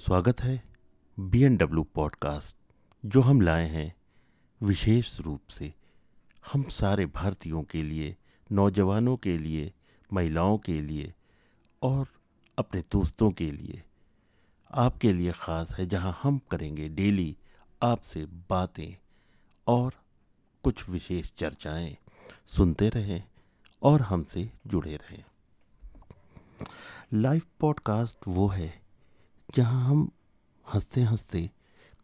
स्वागत है B N W podcast जो हम लाए हैं विशेष रूप से हम सारे भारतीयों के लिए, नौजवानों के लिए, महिलाओं के लिए और अपने दोस्तों के लिए। आपके लिए ख़ास है जहाँ हम करेंगे डेली आपसे बातें और कुछ विशेष चर्चाएँ। सुनते रहें और हमसे जुड़े रहें। लाइव पॉडकास्ट वो है जहाँ हम हँसते हँसते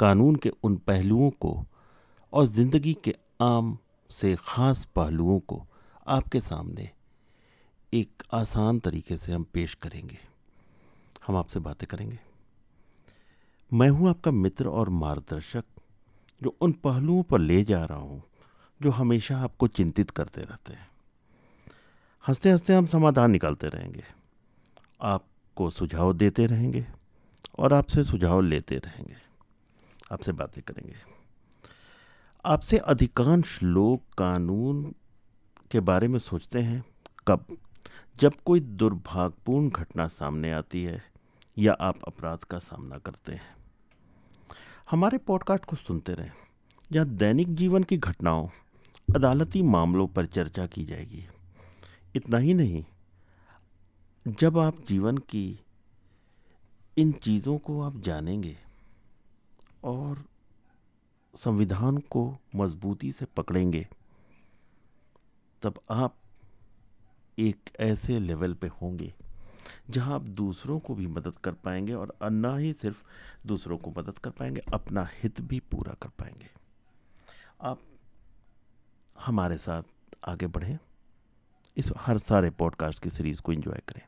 कानून के उन पहलुओं को और ज़िंदगी के आम से ख़ास पहलुओं को आपके सामने एक आसान तरीके से हम पेश करेंगे। हम आपसे बातें करेंगे। मैं हूँ आपका मित्र और मार्गदर्शक जो उन पहलुओं पर ले जा रहा हूँ, जो हमेशा आपको चिंतित करते रहते हैं। हँसते हँसते हम समाधान निकालते रहेंगे। आपको सुझाव देते रहेंगे। और आपसे सुझाव लेते रहेंगे। आपसे बातें करेंगे। आपसे अधिकांश लोग कानून के बारे में सोचते हैं। कब? जब कोई दुर्भाग्यपूर्ण घटना सामने आती है या आप अपराध का सामना करते हैं। हमारे पॉडकास्ट को सुनते रहें। जहाँ दैनिक जीवन की घटनाओं, अदालती मामलों पर चर्चा की जाएगी। इतना ही नहीं, जब आप जीवन की इन चीज़ों को आप जानेंगे और संविधान को मजबूती से पकड़ेंगे, तब आप एक ऐसे लेवल पे होंगे जहाँ आप दूसरों को भी मदद कर पाएँगे और ना ही सिर्फ़ दूसरों को मदद कर पाएँगे, अपना हित भी पूरा कर पाएँगे। आप हमारे साथ आगे बढ़ें। इस हर सारे पॉडकास्ट की सीरीज़ को एंजॉय करें।